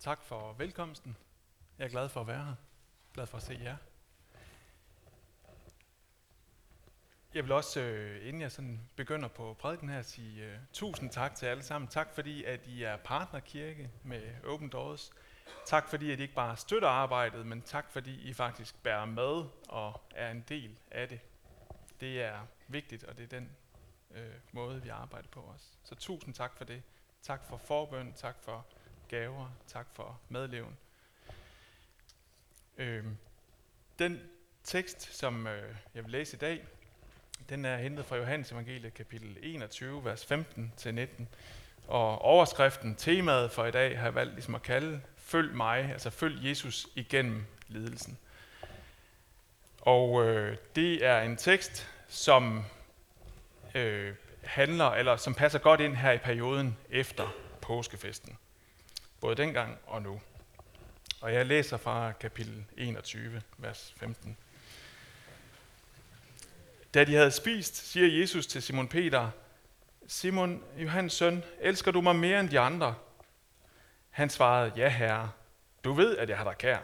Tak for velkomsten. Jeg er glad for at være her. Glad for at se jer. Jeg vil også, øh, inden jeg sådan begynder på prædiken her, sige uh, tusind tak til alle sammen. Tak fordi, at I er partnerkirke med Open Doors. Tak fordi, at I ikke bare støtter arbejdet, men tak fordi I faktisk bærer med og er en del af det. Det er vigtigt, og det er den øh, måde, vi arbejder på os. Så tusind tak for det. Tak for forbøn, tak for gaver, tak for medleven. Øh, den tekst, som øh, jeg vil læse i dag, den er hentet fra Johannes Evangeliet kapitel 21, vers 15-19. Og overskriften, temaet for i dag, har jeg valgt ligesom at kalde, følg mig, altså følg Jesus igennem lidelsen. Og øh, det er en tekst, som øh, handler, eller som passer godt ind her i perioden efter påskefesten. Både dengang og nu. Og jeg læser fra kapitel 21, vers 15. Da de havde spist, siger Jesus til Simon Peter, Simon, Johannes søn, elsker du mig mere end de andre? Han svarede, ja herre, du ved, at jeg har dig kær.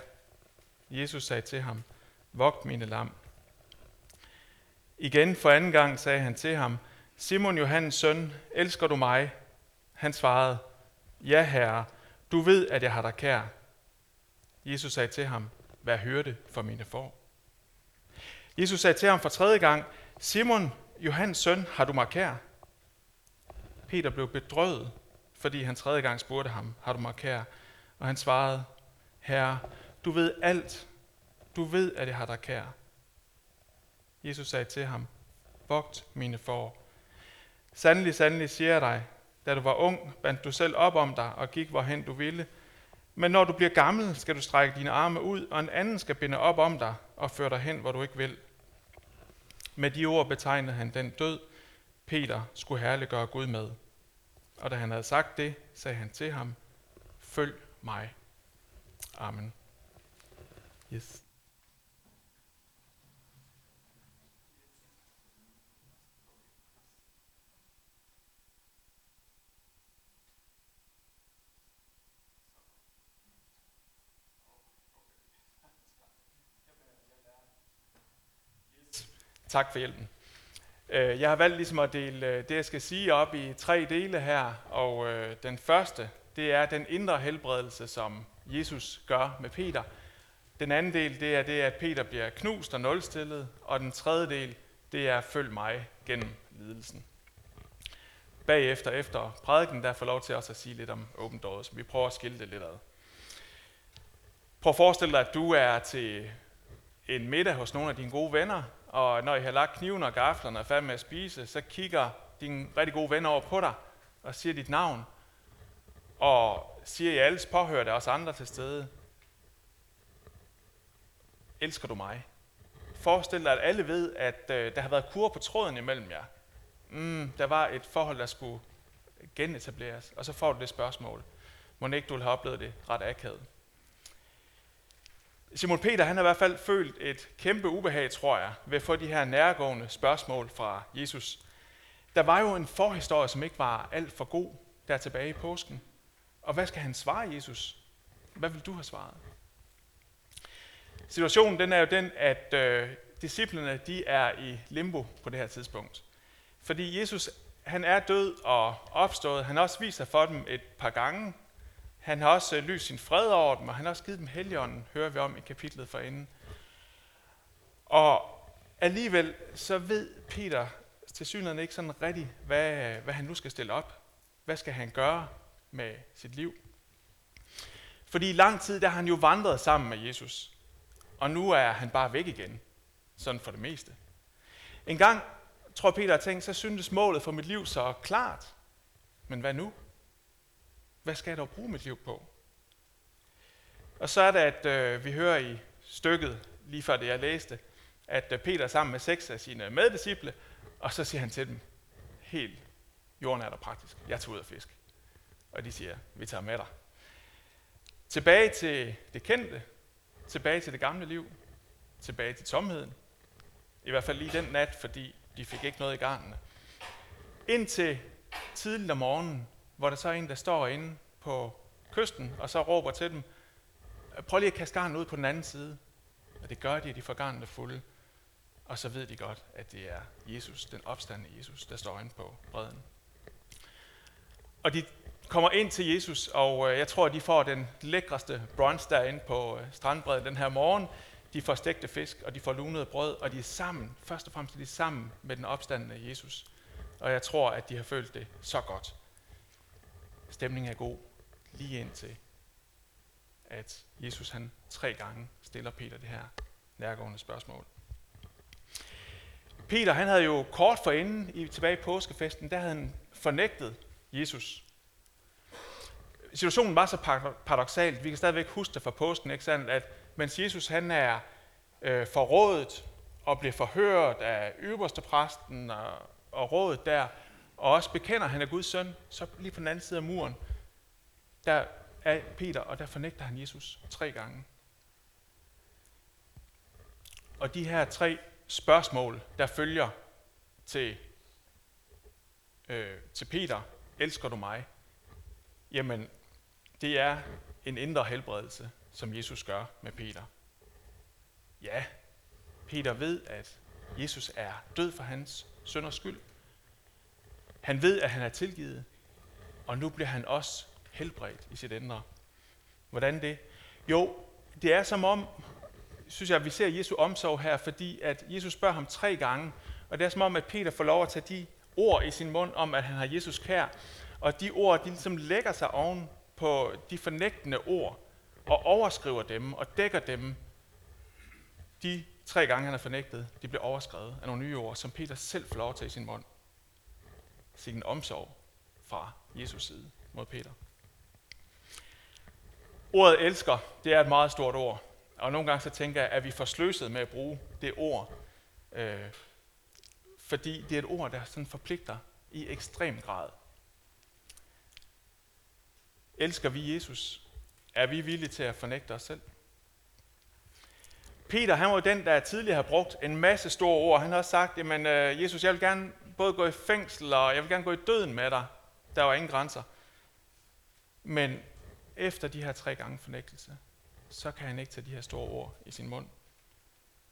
Jesus sagde til ham, vogt mine lam. Igen for anden gang sagde han til ham, Simon Johannes søn, elsker du mig? Han svarede, ja herre, du ved, at jeg har dig kær. Jesus sagde til ham, vær hørte for mine får. Jesus sagde til ham for tredje gang, Simon, Johannes søn, har du mig kær? Peter blev bedrøvet, fordi han tredje gang spurgte ham, har du mig kær? Og han svarede, Herre, du ved alt. Du ved, at jeg har dig kær. Jesus sagde til ham, vogt mine får. Sandelig, sandelig siger jeg dig, da du var ung, bandt du selv op om dig og gik, hvorhen du ville. Men når du bliver gammel, skal du strække dine arme ud, og en anden skal binde op om dig og føre dig hen, hvor du ikke vil. Med de ord betegnede han den død, Peter skulle herliggøre Gud med. Og da han havde sagt det, sagde han til ham, følg mig. Amen. Yes. Tak for hjælpen. Øh, jeg har valgt ligesom at dele øh, det, jeg skal sige, op i tre dele her. Og øh, den første, det er den indre helbredelse, som Jesus gør med Peter. Den anden del, det er det, at Peter bliver knust og nulstillet. Og den tredje del, det er følg mig gennem lidelsen. Bagefter, efter prædiken, der får lov til også at sige lidt om Open Doors. Vi prøver at skille det lidt ad. Prøv at forestille dig, at du er til en middag hos nogle af dine gode venner, og når I har lagt kniven og gaflerne og er færdig med at spise, så kigger din rigtig gode ven over på dig og siger dit navn. Og siger i alles påhørte der andre til stede. Elsker du mig? Forestil dig, at alle ved, at øh, der har været kur på tråden imellem jer. Mm, der var et forhold, der skulle genetableres. Og så får du det spørgsmål. Må ikke du vil have oplevet det ret akavet? Simon Peter han har i hvert fald følt et kæmpe ubehag, tror jeg, ved at få de her nærgående spørgsmål fra Jesus. Der var jo en forhistorie, som ikke var alt for god der tilbage i påsken. Og hvad skal han svare Jesus? Hvad vil du have svaret? Situationen den er jo den, at øh, disciplerne de er i limbo på det her tidspunkt. Fordi Jesus han er død og opstået. Han har også vist sig for dem et par gange han har også øh, lyst sin fred over dem, og han har også givet dem heligånden, hører vi om i kapitlet forinden. Og alligevel så ved Peter til synligheden ikke sådan rigtigt, hvad, hvad han nu skal stille op. Hvad skal han gøre med sit liv? Fordi i lang tid, der har han jo vandret sammen med Jesus. Og nu er han bare væk igen. Sådan for det meste. En gang, tror Peter har tænkt, så syntes målet for mit liv så klart. Men hvad nu? Hvad skal jeg dog bruge mit liv på? Og så er det, at øh, vi hører i stykket, lige før det jeg læste, at øh, Peter er sammen med seks af sine meddisciple, og så siger han til dem, helt jorden er der praktisk, jeg tager ud af fisk. Og de siger, vi tager med dig. Tilbage til det kendte, tilbage til det gamle liv, tilbage til tomheden. I hvert fald lige den nat, fordi de fik ikke noget i gangene. Indtil tidligt om morgenen, hvor der så er en, der står inde på kysten, og så råber til dem, prøv lige at kaste garnen ud på den anden side. Og det gør de, at de får garnene fulde. Og så ved de godt, at det er Jesus, den opstandende Jesus, der står inde på bredden. Og de kommer ind til Jesus, og øh, jeg tror, at de får den lækreste brunch derinde på øh, strandbredden den her morgen. De får stegte fisk, og de får lunet brød, og de er sammen, først og fremmest de er sammen med den opstandende Jesus. Og jeg tror, at de har følt det så godt. Stemningen er god, lige indtil, at Jesus han tre gange stiller Peter det her nærgående spørgsmål. Peter, han havde jo kort forinden, i, tilbage i påskefesten, der havde han fornægtet Jesus. Situationen var så paradoxalt, vi kan stadigvæk huske det fra påsken, ikke sandt, at mens Jesus han er øh, forrådet og bliver forhørt af øverste præsten og, og rådet der, og også bekender, at han er Guds søn, så lige på den anden side af muren, der er Peter, og der fornægter han Jesus tre gange. Og de her tre spørgsmål, der følger til, øh, til Peter, elsker du mig? Jamen, det er en indre helbredelse, som Jesus gør med Peter. Ja, Peter ved, at Jesus er død for hans sønders skyld. Han ved, at han er tilgivet, og nu bliver han også helbredt i sit indre. Hvordan det? Jo, det er som om, synes jeg, at vi ser Jesu omsorg her, fordi at Jesus spørger ham tre gange, og det er som om, at Peter får lov at tage de ord i sin mund om, at han har Jesus kær, og de ord, de ligesom lægger sig oven på de fornægtende ord, og overskriver dem og dækker dem. De tre gange, han har fornægtet, de bliver overskrevet af nogle nye ord, som Peter selv får lov at tage i sin mund. Sin omsorg fra Jesus side mod Peter. Ordet elsker, det er et meget stort ord. Og nogle gange så tænker jeg, at vi forsløset med at bruge det ord. Øh, fordi det er et ord, der sådan forpligter i ekstrem grad. Elsker vi Jesus? Er vi villige til at fornægte os selv? Peter, han var jo den, der tidligere har brugt en masse store ord. Han har også sagt, jamen øh, Jesus, jeg vil gerne både gå i fængsel, og jeg vil gerne gå i døden med dig. Der var ingen grænser. Men efter de her tre gange fornægtelse, så kan han ikke tage de her store ord i sin mund.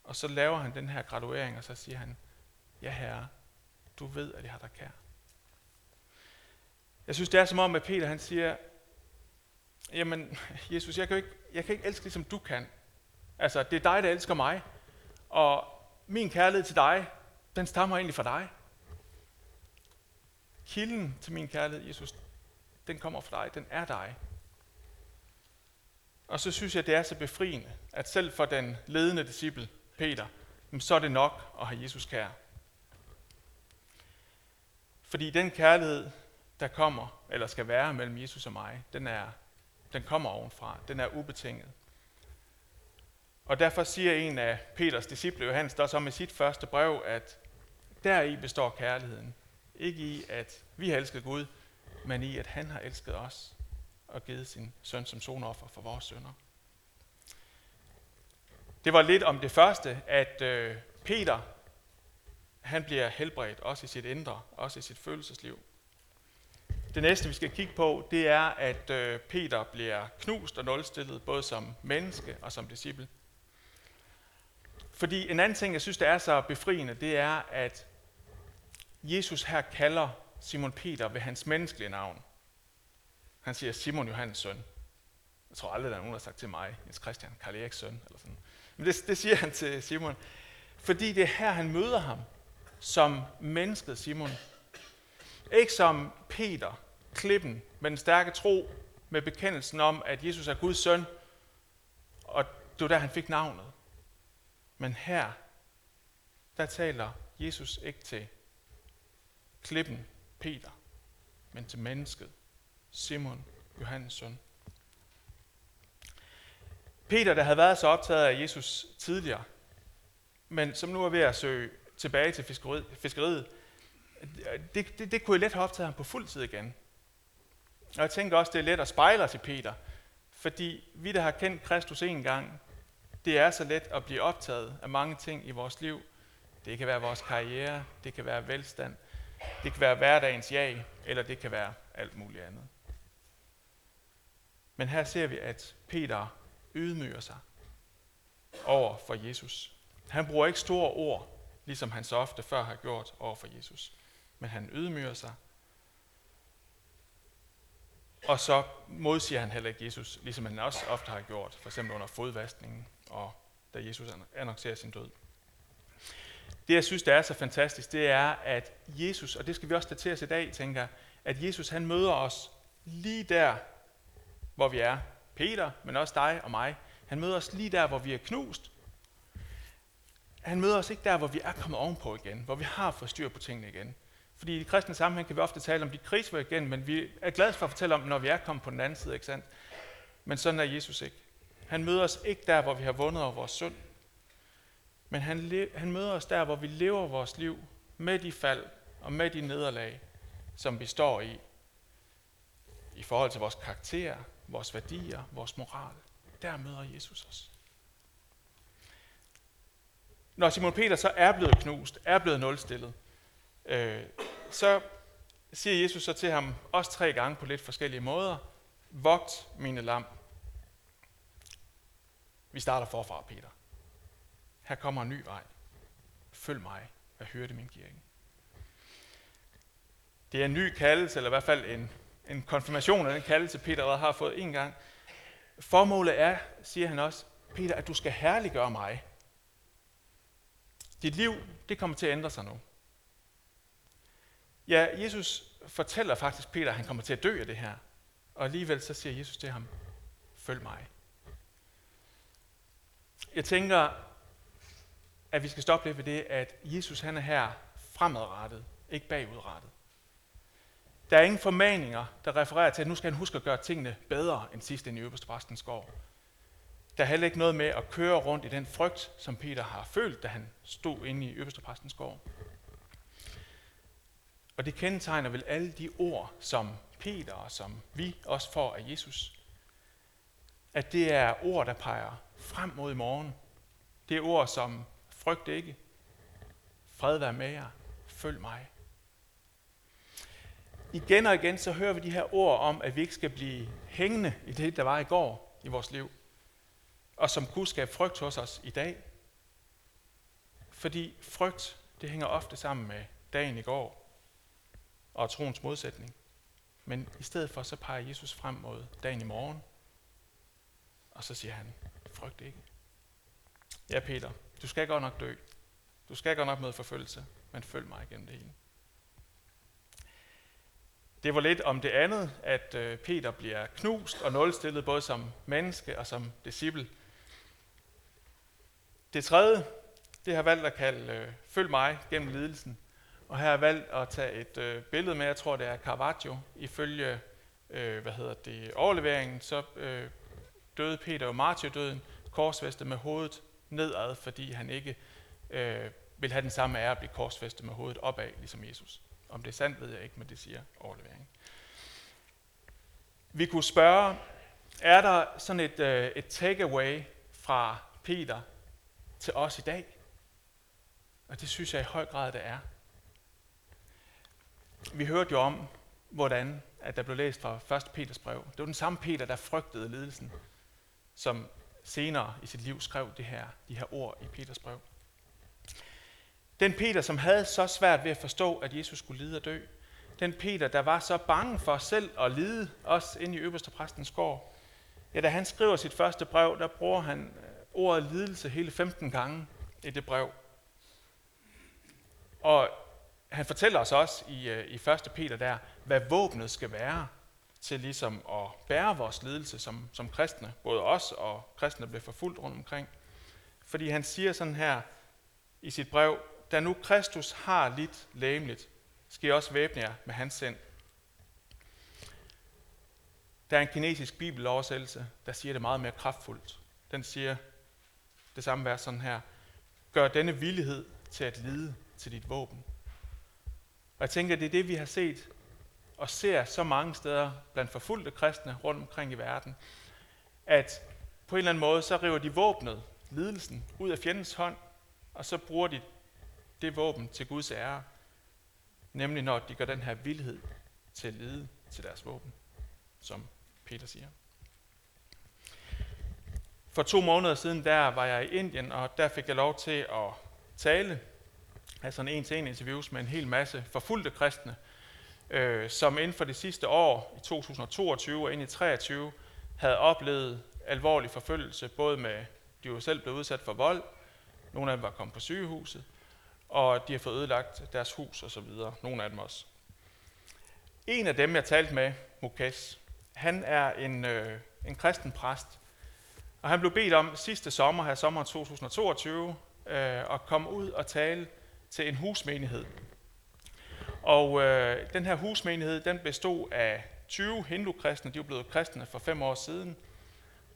Og så laver han den her graduering, og så siger han, ja herre, du ved, at jeg har dig kær. Jeg synes, det er som om, at Peter han siger, jamen Jesus, jeg kan, ikke, jeg kan ikke elske ligesom du kan. Altså, det er dig, der elsker mig. Og min kærlighed til dig, den stammer egentlig fra dig. Kilden til min kærlighed, Jesus, den kommer fra dig. Den er dig. Og så synes jeg, det er så befriende, at selv for den ledende disciple, Peter, så er det nok at have Jesus kær. Fordi den kærlighed, der kommer, eller skal være mellem Jesus og mig, den, er, den kommer ovenfra. Den er ubetinget. Og derfor siger en af Peters disciple, Johannes, der så med sit første brev, at deri består kærligheden. Ikke i, at vi har elsket Gud, men i, at han har elsket os og givet sin søn som sonoffer for vores sønner. Det var lidt om det første, at øh, Peter, han bliver helbredt, også i sit indre, også i sit følelsesliv. Det næste, vi skal kigge på, det er, at øh, Peter bliver knust og nulstillet, både som menneske og som disciple. Fordi en anden ting, jeg synes, der er så befriende, det er, at Jesus her kalder Simon Peter ved hans menneskelige navn. Han siger Simon Johannes søn. Jeg tror aldrig, der er nogen, der har sagt til mig, Jens Christian, Karl Eriks søn. Eller sådan. Men det, det siger han til Simon. Fordi det er her, han møder ham som mennesket Simon. Ikke som Peter, klippen med den stærke tro, med bekendelsen om, at Jesus er Guds søn, og det var der, han fik navnet. Men her, der taler Jesus ikke til klippen, Peter, men til mennesket, Simon, Johannes søn. Peter, der havde været så optaget af Jesus tidligere, men som nu er ved at søge tilbage til fiskeriet, fiskeriet det, det, det kunne jeg let have optaget ham på fuld tid igen. Og jeg tænker også, det er let at spejle os i Peter, fordi vi, der har kendt Kristus en gang, det er så let at blive optaget af mange ting i vores liv. Det kan være vores karriere, det kan være velstand, det kan være hverdagens jag, eller det kan være alt muligt andet. Men her ser vi, at Peter ydmyger sig over for Jesus. Han bruger ikke store ord, ligesom han så ofte før har gjort over for Jesus. Men han ydmyger sig. Og så modsiger han heller ikke Jesus, ligesom han også ofte har gjort, for eksempel under fodvaskningen, og da Jesus annoncerer sin død. Det, jeg synes, der er så fantastisk, det er, at Jesus, og det skal vi også datere os i dag, tænker at Jesus han møder os lige der, hvor vi er. Peter, men også dig og mig. Han møder os lige der, hvor vi er knust. Han møder os ikke der, hvor vi er kommet ovenpå igen, hvor vi har fået styr på tingene igen. Fordi i de kristne sammenhæng kan vi ofte tale om de kriser igen, men vi er glade for at fortælle om når vi er kommet på den anden side, ikke sandt? Men sådan er Jesus ikke. Han møder os ikke der, hvor vi har vundet over vores synd. Men han, han møder os der, hvor vi lever vores liv med de fald og med de nederlag, som vi står i, i forhold til vores karakter, vores værdier, vores moral. Der møder Jesus os. Når Simon Peter så er blevet knust, er blevet nulstillet, øh, så siger Jesus så til ham, også tre gange på lidt forskellige måder, vogt mine lam. Vi starter forfra, Peter. Her kommer en ny vej. Følg mig og hør det min kirke. Det er en ny kaldelse, eller i hvert fald en, en konfirmation af den kaldelse, Peter allerede har fået en gang. Formålet er, siger han også, Peter, at du skal herliggøre mig. Dit liv, det kommer til at ændre sig nu. Ja, Jesus fortæller faktisk Peter, at han kommer til at dø af det her. Og alligevel så siger Jesus til ham, følg mig. Jeg tænker, at vi skal stoppe lidt ved det, at Jesus han er her fremadrettet, ikke bagudrettet. Der er ingen formaninger, der refererer til, at nu skal han huske at gøre tingene bedre end sidst ind i øverste præstens gård. Der er heller ikke noget med at køre rundt i den frygt, som Peter har følt, da han stod inde i øverste præstens gård. Og det kendetegner vel alle de ord, som Peter og som vi også får af Jesus. At det er ord, der peger frem mod i morgen. Det er ord som frygt ikke, fred være med jer, følg mig. Igen og igen så hører vi de her ord om, at vi ikke skal blive hængende i det, der var i går i vores liv, og som kunne skabe frygt hos os i dag. Fordi frygt, det hænger ofte sammen med dagen i går og troens modsætning. Men i stedet for, så peger Jesus frem mod dagen i morgen, og så siger han, frygt ikke. Ja, Peter, du skal godt nok dø. Du skal godt nok møde forfølgelse, men følg mig igennem det hele. Det var lidt om det andet, at øh, Peter bliver knust og nulstillet både som menneske og som disciple. Det tredje, det har valgt at kalde øh, Følg mig gennem lidelsen. Og her har jeg valgt at tage et øh, billede med, jeg tror det er Caravaggio, ifølge øh, hvad hedder det, overleveringen, så øh, døde Peter jo martyrdøden, korsfæstet med hovedet nedad, fordi han ikke øh, vil have den samme ære at blive korsfæstet med hovedet opad, ligesom Jesus. Om det er sandt, ved jeg ikke, men det siger overleveringen. Vi kunne spørge, er der sådan et, øh, et takeaway fra Peter til os i dag? Og det synes jeg i høj grad, det er. Vi hørte jo om, hvordan at der blev læst fra 1. Peters brev. Det var den samme Peter, der frygtede lidelsen, som senere i sit liv skrev det her, de her ord i Peters brev. Den Peter, som havde så svært ved at forstå, at Jesus skulle lide og dø. Den Peter, der var så bange for selv at lide, også ind i øverste præstens gård. Ja, da han skriver sit første brev, der bruger han øh, ordet lidelse hele 15 gange i det brev. Og han fortæller os også i, øh, i 1. Peter der, hvad våbnet skal være til ligesom at bære vores lidelse som, som kristne. Både os og kristne bliver forfulgt rundt omkring. Fordi han siger sådan her i sit brev, da nu Kristus har lidt læmeligt, skal I også væbne jer med hans sind. Der er en kinesisk bibeloversættelse, der siger det meget mere kraftfuldt. Den siger det samme vers sådan her. Gør denne villighed til at lide til dit våben. Og jeg tænker, det er det, vi har set og ser så mange steder blandt forfulgte kristne rundt omkring i verden, at på en eller anden måde, så river de våbnet, lidelsen, ud af fjendens hånd, og så bruger de det våben til Guds ære, nemlig når de gør den her vildhed til at lide til deres våben, som Peter siger. For to måneder siden, der var jeg i Indien, og der fik jeg lov til at tale, altså en en-til-en interviews med en hel masse forfulgte kristne, øh, som inden for det sidste år, i 2022 og ind i 2023, havde oplevet alvorlig forfølgelse, både med, de jo selv blev udsat for vold, nogle af dem var kommet på sygehuset, og de har fået ødelagt deres hus og så videre, nogle af dem også. En af dem, jeg talte med, Mukes, han er en, øh, en kristen præst, og han blev bedt om sidste sommer, her sommer 2022, øh, at komme ud og tale til en husmenighed. Og øh, den her husmenighed, den bestod af 20 hindu-kristne, de var blevet kristne for fem år siden,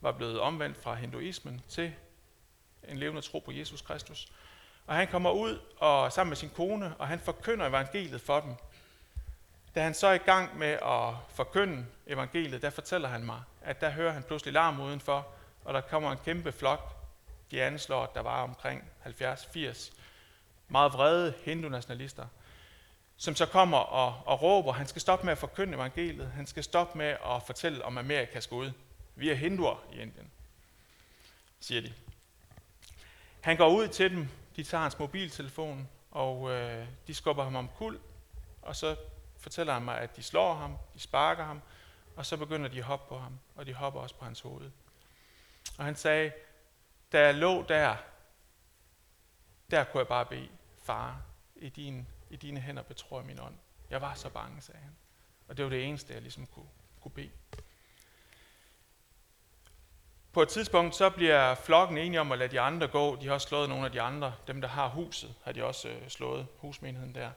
var blevet omvendt fra hinduismen til en levende tro på Jesus Kristus. Og han kommer ud og sammen med sin kone, og han forkynder evangeliet for dem. Da han så er i gang med at forkynde evangeliet, der fortæller han mig, at der hører han pludselig larm udenfor, og der kommer en kæmpe flok. De anslår, at der var omkring 70-80 meget vrede hindu-nationalister, som så kommer og, og råber, han skal stoppe med at forkynde evangeliet, han skal stoppe med at fortælle om Amerikas gode. Vi er hinduer i Indien, siger de. Han går ud til dem, de tager hans mobiltelefon, og øh, de skubber ham om kul, og så fortæller han mig, at de slår ham, de sparker ham, og så begynder de at hoppe på ham, og de hopper også på hans hoved. Og han sagde, da jeg lå der, der kunne jeg bare bede, far, i, din, i dine hænder betror jeg min ånd. Jeg var så bange, sagde han. Og det var det eneste, jeg ligesom kunne, kunne bede. På et tidspunkt så bliver flokken enige om at lade de andre gå. De har også slået nogle af de andre. Dem, der har huset, har de også øh, slået husmenigheden der.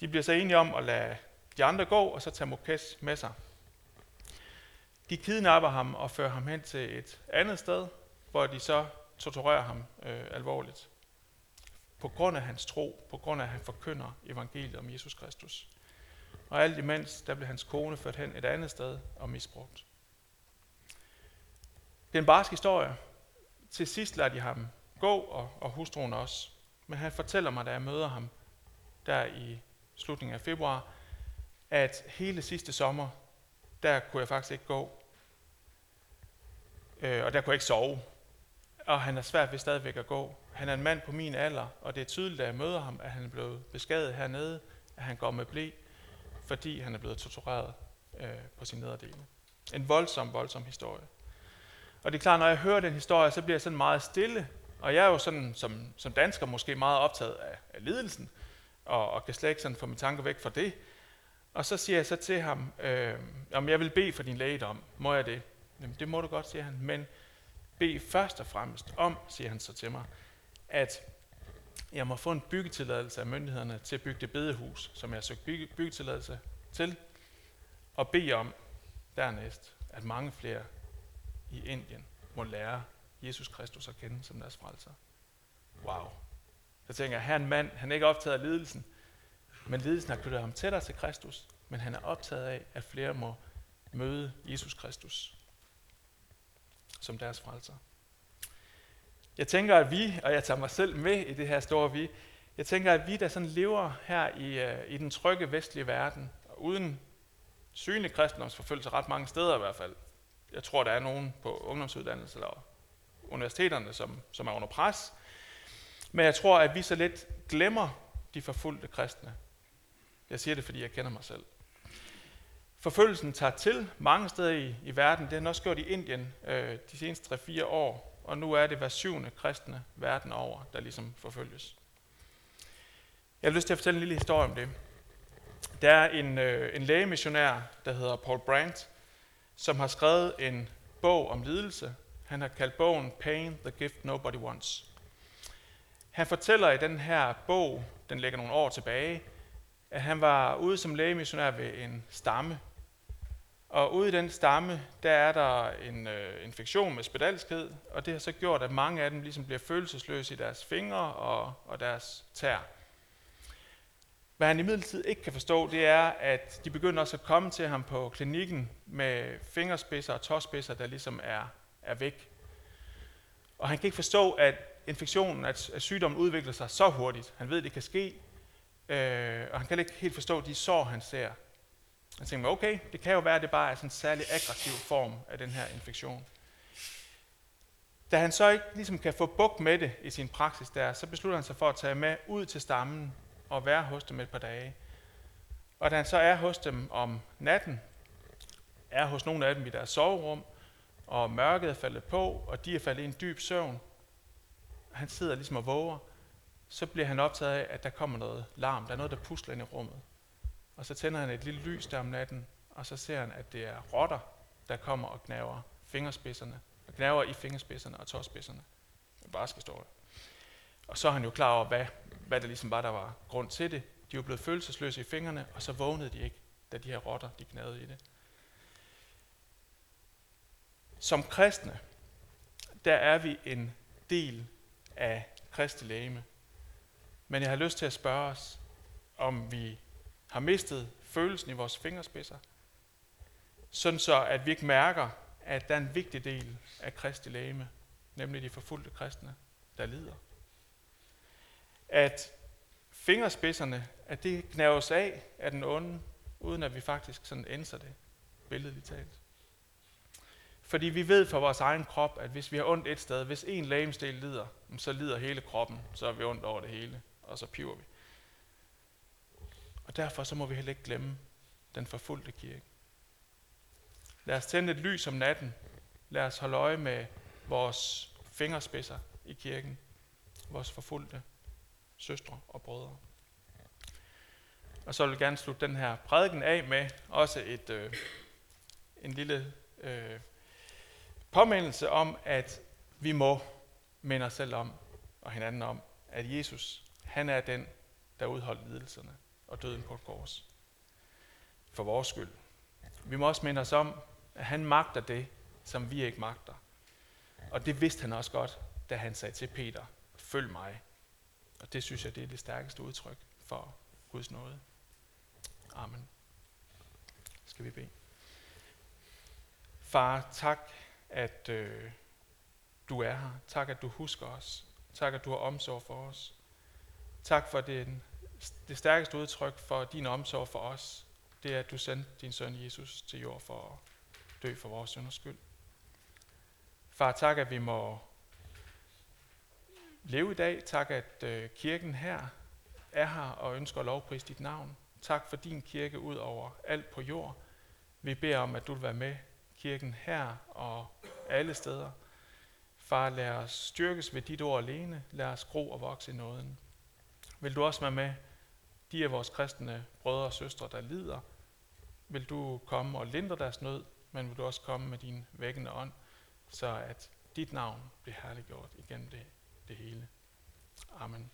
De bliver så enige om at lade de andre gå, og så tage Mokes med sig. De kidnapper ham og fører ham hen til et andet sted, hvor de så torturerer ham øh, alvorligt. På grund af hans tro, på grund af at han forkynder evangeliet om Jesus Kristus. Og alt imens, der blev hans kone ført hen et andet sted og misbrugt. Det er en barsk historie. Til sidst lader de ham gå, og, og hustruen også. Men han fortæller mig, da jeg møder ham der i slutningen af februar, at hele sidste sommer, der kunne jeg faktisk ikke gå. Øh, og der kunne jeg ikke sove. Og han er svært ved stadigvæk at gå. Han er en mand på min alder, og det er tydeligt, da jeg møder ham, at han er blevet beskadiget hernede, at han går med blæ, fordi han er blevet tortureret øh, på sin nederdel. En voldsom, voldsom historie. Og det er klart, når jeg hører den historie, så bliver jeg sådan meget stille. Og jeg er jo sådan, som, som dansker måske meget optaget af, af lidelsen, og, og kan slet ikke sådan få mine tanker væk fra det. Og så siger jeg så til ham, øh, om jeg vil bede for din lægedom. Må jeg det? Jamen, det må du godt, siger han. Men bed først og fremmest om, siger han så til mig, at jeg må få en byggetilladelse af myndighederne til at bygge det bedehus, som jeg har søgt bygge, byggetilladelse til, og bede om dernæst, at mange flere i Indien må lære Jesus Kristus at kende som deres frelser. Wow. Så tænker jeg, her er en mand, han er ikke optaget af lidelsen, men lidelsen har knyttet ham tættere til Kristus, men han er optaget af, at flere må møde Jesus Kristus som deres frelser. Jeg tænker, at vi, og jeg tager mig selv med i det her store vi, jeg tænker, at vi, der sådan lever her i, øh, i den trygge vestlige verden, og uden synlig kristendomsforfølgelse ret mange steder i hvert fald, jeg tror, der er nogen på ungdomsuddannelser eller universiteterne, som, som er under pres. Men jeg tror, at vi så lidt glemmer de forfulgte kristne. Jeg siger det, fordi jeg kender mig selv. Forfølgelsen tager til mange steder i, i verden. Det har også gjort i Indien øh, de seneste 3-4 år. Og nu er det hver syvende kristne verden over, der ligesom forfølges. Jeg har lyst til at fortælle en lille historie om det. Der er en, øh, en lægemissionær, der hedder Paul Brandt, som har skrevet en bog om lidelse. Han har kaldt bogen Pain, the Gift Nobody Wants. Han fortæller i den her bog, den ligger nogle år tilbage, at han var ude som lægemissionær ved en stamme. Og ude i den stamme, der er der en øh, infektion med spedalskhed, og det har så gjort, at mange af dem ligesom bliver følelsesløse i deres fingre og, og deres tær. Hvad han imidlertid ikke kan forstå, det er, at de begynder også at komme til ham på klinikken med fingerspidser og tåspidser, der ligesom er, er væk. Og han kan ikke forstå, at infektionen, at, at sygdommen udvikler sig så hurtigt. Han ved, det kan ske, øh, og han kan ikke helt forstå de sår, han ser. Jeg tænker, okay, det kan jo være, at det bare er sådan en særlig aggressiv form af den her infektion. Da han så ikke ligesom kan få bukt med det i sin praksis der, så beslutter han sig for at tage med ud til stammen og være hos dem et par dage. Og da han så er hos dem om natten, er hos nogle af dem i deres soverum, og mørket er faldet på, og de er faldet i en dyb søvn. Han sidder ligesom og våger. Så bliver han optaget af, at der kommer noget larm. Der er noget, der pusler ind i rummet. Og så tænder han et lille lys der om natten, og så ser han, at det er rotter, der kommer og gnaver fingerspidserne, og gnaver i fingerspidserne og tåspidserne. Det bare skal stå der. Og så er han jo klar over, hvad, hvad der ligesom var, der var grund til det. De var blevet følelsesløse i fingrene, og så vågnede de ikke, da de her rotter, de gnavede i det. Som kristne, der er vi en del af Kristi lægeme. Men jeg har lyst til at spørge os, om vi har mistet følelsen i vores fingerspidser, sådan så at vi ikke mærker, at der er en vigtig del af Kristi lægeme, nemlig de forfulgte kristne, der lider. At fingerspidserne, at det knæves af af den onde, uden at vi faktisk sådan ændrer det, billedligt talt. Fordi vi ved fra vores egen krop, at hvis vi har ondt et sted, hvis en lægemsdel lider, så lider hele kroppen, så er vi ondt over det hele, og så piver vi. Og derfor så må vi heller ikke glemme den forfulgte kirke. Lad os tænde et lys om natten. Lad os holde øje med vores fingerspidser i kirken. Vores forfulgte søstre og brødre. Og så vil jeg gerne slutte den her prædiken af med også et, øh, en lille øh, påmindelse om, at vi må minde os selv om og hinanden om, at Jesus, han er den, der udholdt lidelserne og døden på et kors. For vores skyld. Vi må også minde os om, at han magter det, som vi ikke magter. Og det vidste han også godt, da han sagde til Peter, følg mig. Og det synes jeg, det er det stærkeste udtryk for Guds nåde. Amen. Skal vi bede. Far, tak, at øh, du er her. Tak, at du husker os. Tak, at du har omsorg for os. Tak for det, det stærkeste udtryk for din omsorg for os. Det er, at du sendte din søn Jesus til jord for at dø for vores synders skyld. Far, tak, at vi må leve i dag. Tak, at øh, kirken her er her og ønsker at lovprise dit navn. Tak for din kirke ud over alt på jord. Vi beder om, at du vil være med kirken her og alle steder. Far, lad os styrkes ved dit ord alene. Lad os gro og vokse i nåden. Vil du også være med de af vores kristne brødre og søstre, der lider? Vil du komme og lindre deres nød, men vil du også komme med din vækkende ånd, så at dit navn bliver herliggjort igennem det, det hele. Amen.